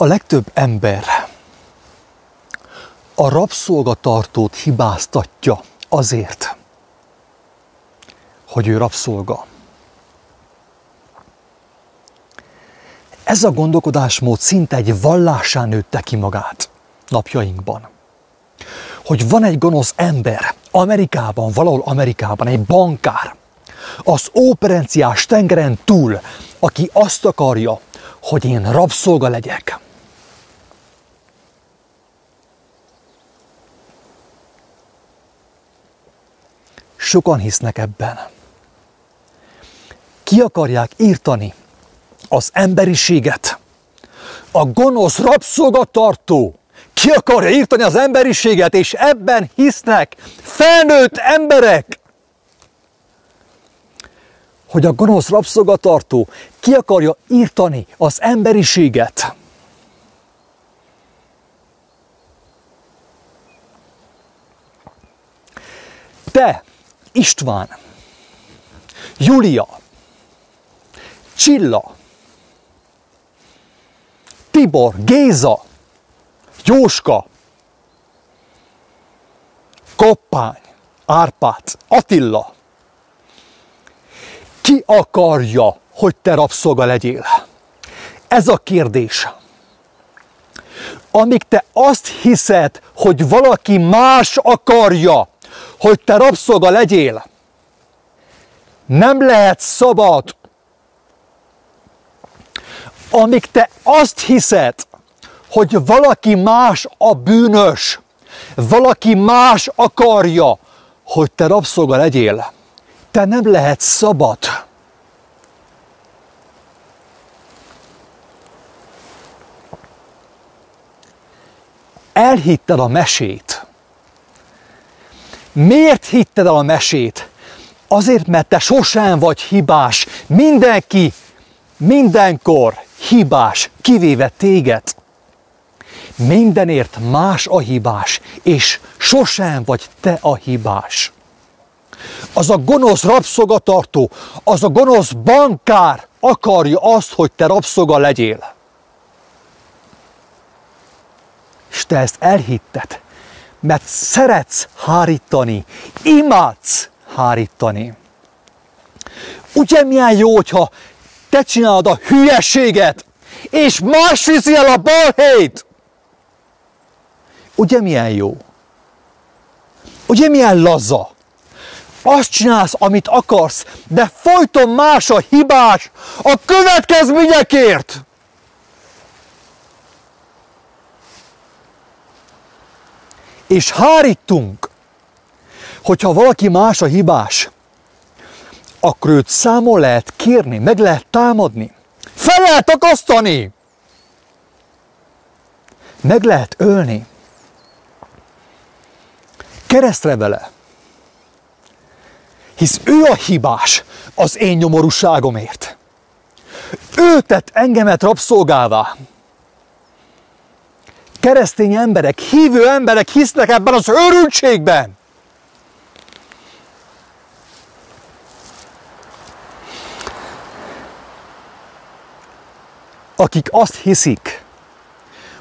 A legtöbb ember a rabszolgatartót hibáztatja azért, hogy ő rabszolga. Ez a gondolkodásmód szinte egy vallásán nőtte ki magát napjainkban. Hogy van egy gonosz ember Amerikában, valahol Amerikában, egy bankár, az óperenciás tengeren túl, aki azt akarja, hogy én rabszolga legyek. Sokan hisznek ebben. Ki akarják írtani az emberiséget. A gonosz rabszolgatartó ki akarja írtani az emberiséget, és ebben hisznek felnőtt emberek, hogy a gonosz rabszolgatartó ki akarja írtani az emberiséget. Te, István, Julia, Csilla, Tibor, Géza, Jóska, Koppány, Árpád, Attila. Ki akarja, hogy te rabszolga legyél? Ez a kérdés. Amíg te azt hiszed, hogy valaki más akarja, hogy te rabszolga legyél, nem lehet szabad amíg te azt hiszed, hogy valaki más a bűnös, valaki más akarja, hogy te rabszolga legyél, te nem lehet szabad. Elhitted a mesét. Miért hitted el a mesét? Azért, mert te sosem vagy hibás. Mindenki, mindenkor hibás, kivéve téged. Mindenért más a hibás, és sosem vagy te a hibás. Az a gonosz rabszogatartó, az a gonosz bankár akarja azt, hogy te rabszoga legyél. És te ezt elhitted, mert szeretsz hárítani, imádsz hárítani. Ugye milyen jó, hogyha te csinálod a hülyeséget, és más viszi el a balhét. Ugye milyen jó? Ugye milyen laza? Azt csinálsz, amit akarsz, de folyton más a hibás a következményekért. És hárítunk, hogyha valaki más a hibás, akkor őt számol lehet kérni, meg lehet támadni. Fel lehet akasztani! Meg lehet ölni. Keresztre vele. Hisz ő a hibás az én nyomorúságomért. Ő tett engemet rabszolgává. Keresztény emberek, hívő emberek hisznek ebben az őrültségben. akik azt hiszik,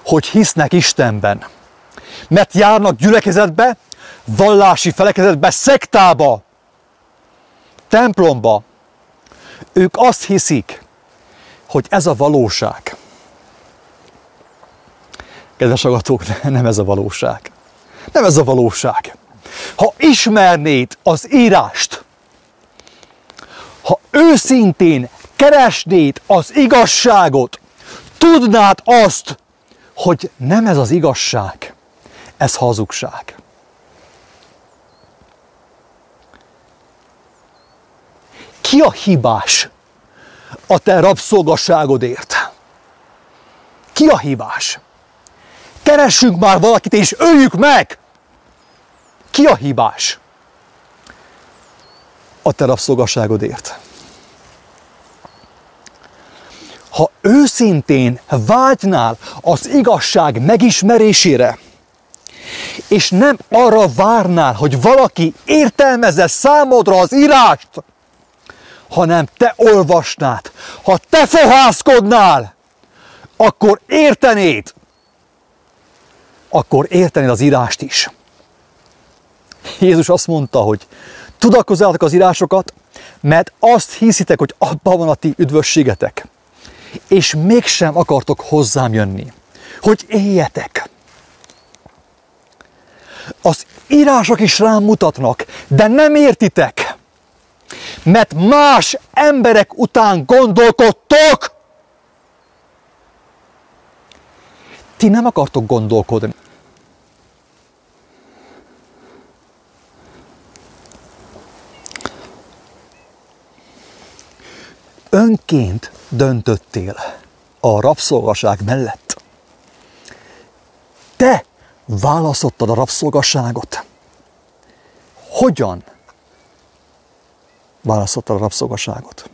hogy hisznek Istenben, mert járnak gyülekezetbe, vallási felekezetbe, szektába, templomba, ők azt hiszik, hogy ez a valóság. Kedves agatók, nem ez a valóság. Nem ez a valóság. Ha ismernéd az írást, ha őszintén keresnéd az igazságot, tudnád azt, hogy nem ez az igazság, ez hazugság. Ki a hibás a te rabszolgasságodért? Ki a hibás? Keressünk már valakit és öljük meg! Ki a hibás a te rabszolgasságodért? ha őszintén vágynál az igazság megismerésére, és nem arra várnál, hogy valaki értelmezze számodra az írást, hanem te olvasnád, ha te fohászkodnál, akkor értenéd, akkor értenéd az írást is. Jézus azt mondta, hogy tudakozzátok az írásokat, mert azt hiszitek, hogy abban van a ti üdvösségetek, és mégsem akartok hozzám jönni, hogy éljetek. Az írások is rám mutatnak, de nem értitek, mert más emberek után gondolkodtok. Ti nem akartok gondolkodni. Önként döntöttél a rabszolgaság mellett. Te választottad a rabszolgasságot. Hogyan választottad a rabszolgaságot?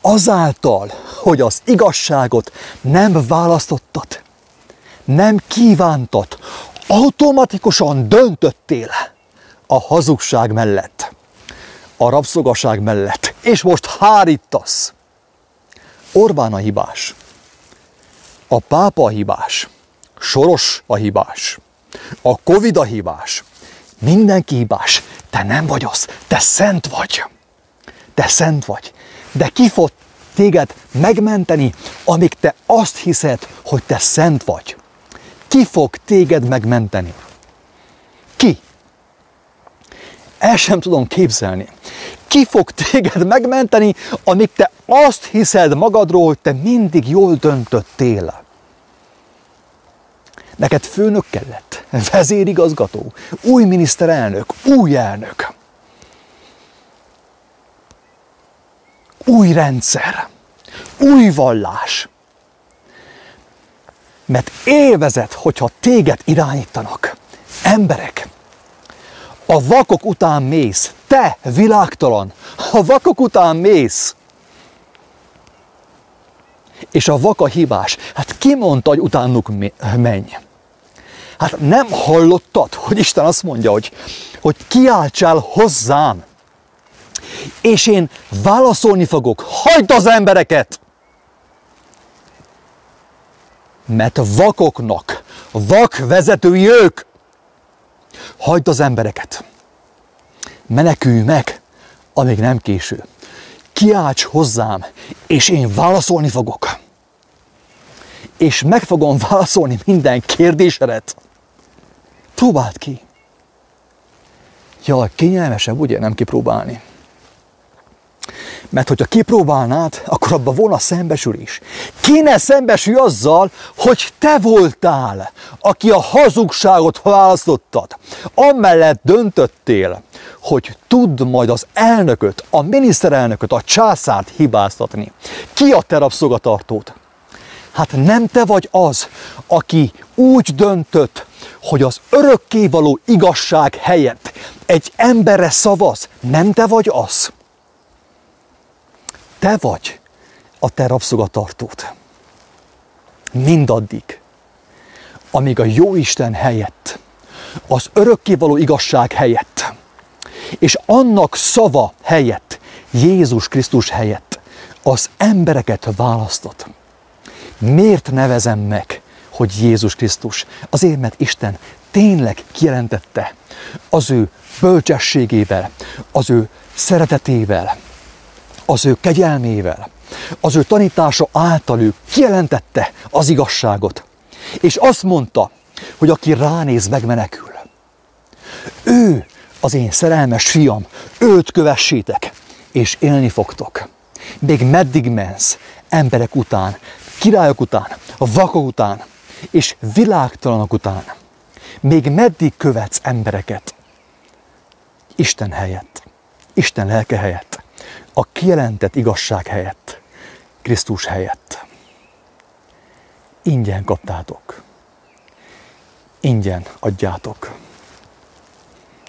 Azáltal, hogy az igazságot nem választottad, nem kívántad, automatikusan döntöttél a hazugság mellett, a rabszolgaság mellett, és most hárítasz. Orbán a hibás, a pápa a hibás, Soros a hibás, a Covid a hibás, mindenki hibás, te nem vagy az, te szent vagy. Te szent vagy. De ki fog téged megmenteni, amíg te azt hiszed, hogy te szent vagy? Ki fog téged megmenteni? Ki? El sem tudom képzelni. Ki fog téged megmenteni, amíg te azt hiszed magadról, hogy te mindig jól döntöttél? Neked főnök kellett, vezérigazgató, új miniszterelnök, új elnök. Új rendszer, új vallás. Mert élvezet, hogyha téged irányítanak. Emberek, a vakok után mész, te világtalan, a vakok után mész. És a vaka hibás. Hát ki mondta, hogy utánuk menj? Hát nem hallottad, hogy Isten azt mondja, hogy, hogy kiáltsál hozzám, és én válaszolni fogok. Hagyd az embereket! Mert vakoknak, vak vezetői ők. Hagyd az embereket. Menekülj meg, amíg nem késő. Kiálts hozzám, és én válaszolni fogok. És meg fogom válaszolni minden kérdésedet. Próbáld ki. Jaj, kényelmesebb, ugye, nem kipróbálni. Mert hogyha kipróbálnád, akkor abban volna szembesülés. Kéne szembesülj azzal, hogy te voltál, aki a hazugságot választottad. Amellett döntöttél, hogy tudd majd az elnököt, a miniszterelnököt, a császárt hibáztatni. Ki a te rabszolgatartót? Hát nem te vagy az, aki úgy döntött, hogy az örökkévaló igazság helyett egy emberre szavaz. Nem te vagy az. Te vagy a te rabszolgatartód. Mindaddig, amíg a jó Isten helyett, az örökkévaló igazság helyett, és annak szava helyett, Jézus Krisztus helyett az embereket választott. Miért nevezem meg, hogy Jézus Krisztus? Azért, mert Isten tényleg kijelentette az ő bölcsességével, az ő szeretetével, az ő kegyelmével, az ő tanítása által ő kijelentette az igazságot. És azt mondta, hogy aki ránéz, megmenekül. Ő az én szerelmes fiam, őt kövessétek, és élni fogtok. Még meddig mensz emberek után, királyok után, vakok után, és világtalanok után. Még meddig követsz embereket? Isten helyett, Isten lelke helyett, a kijelentett igazság helyett, Krisztus helyett. Ingyen kaptátok. Ingyen adjátok.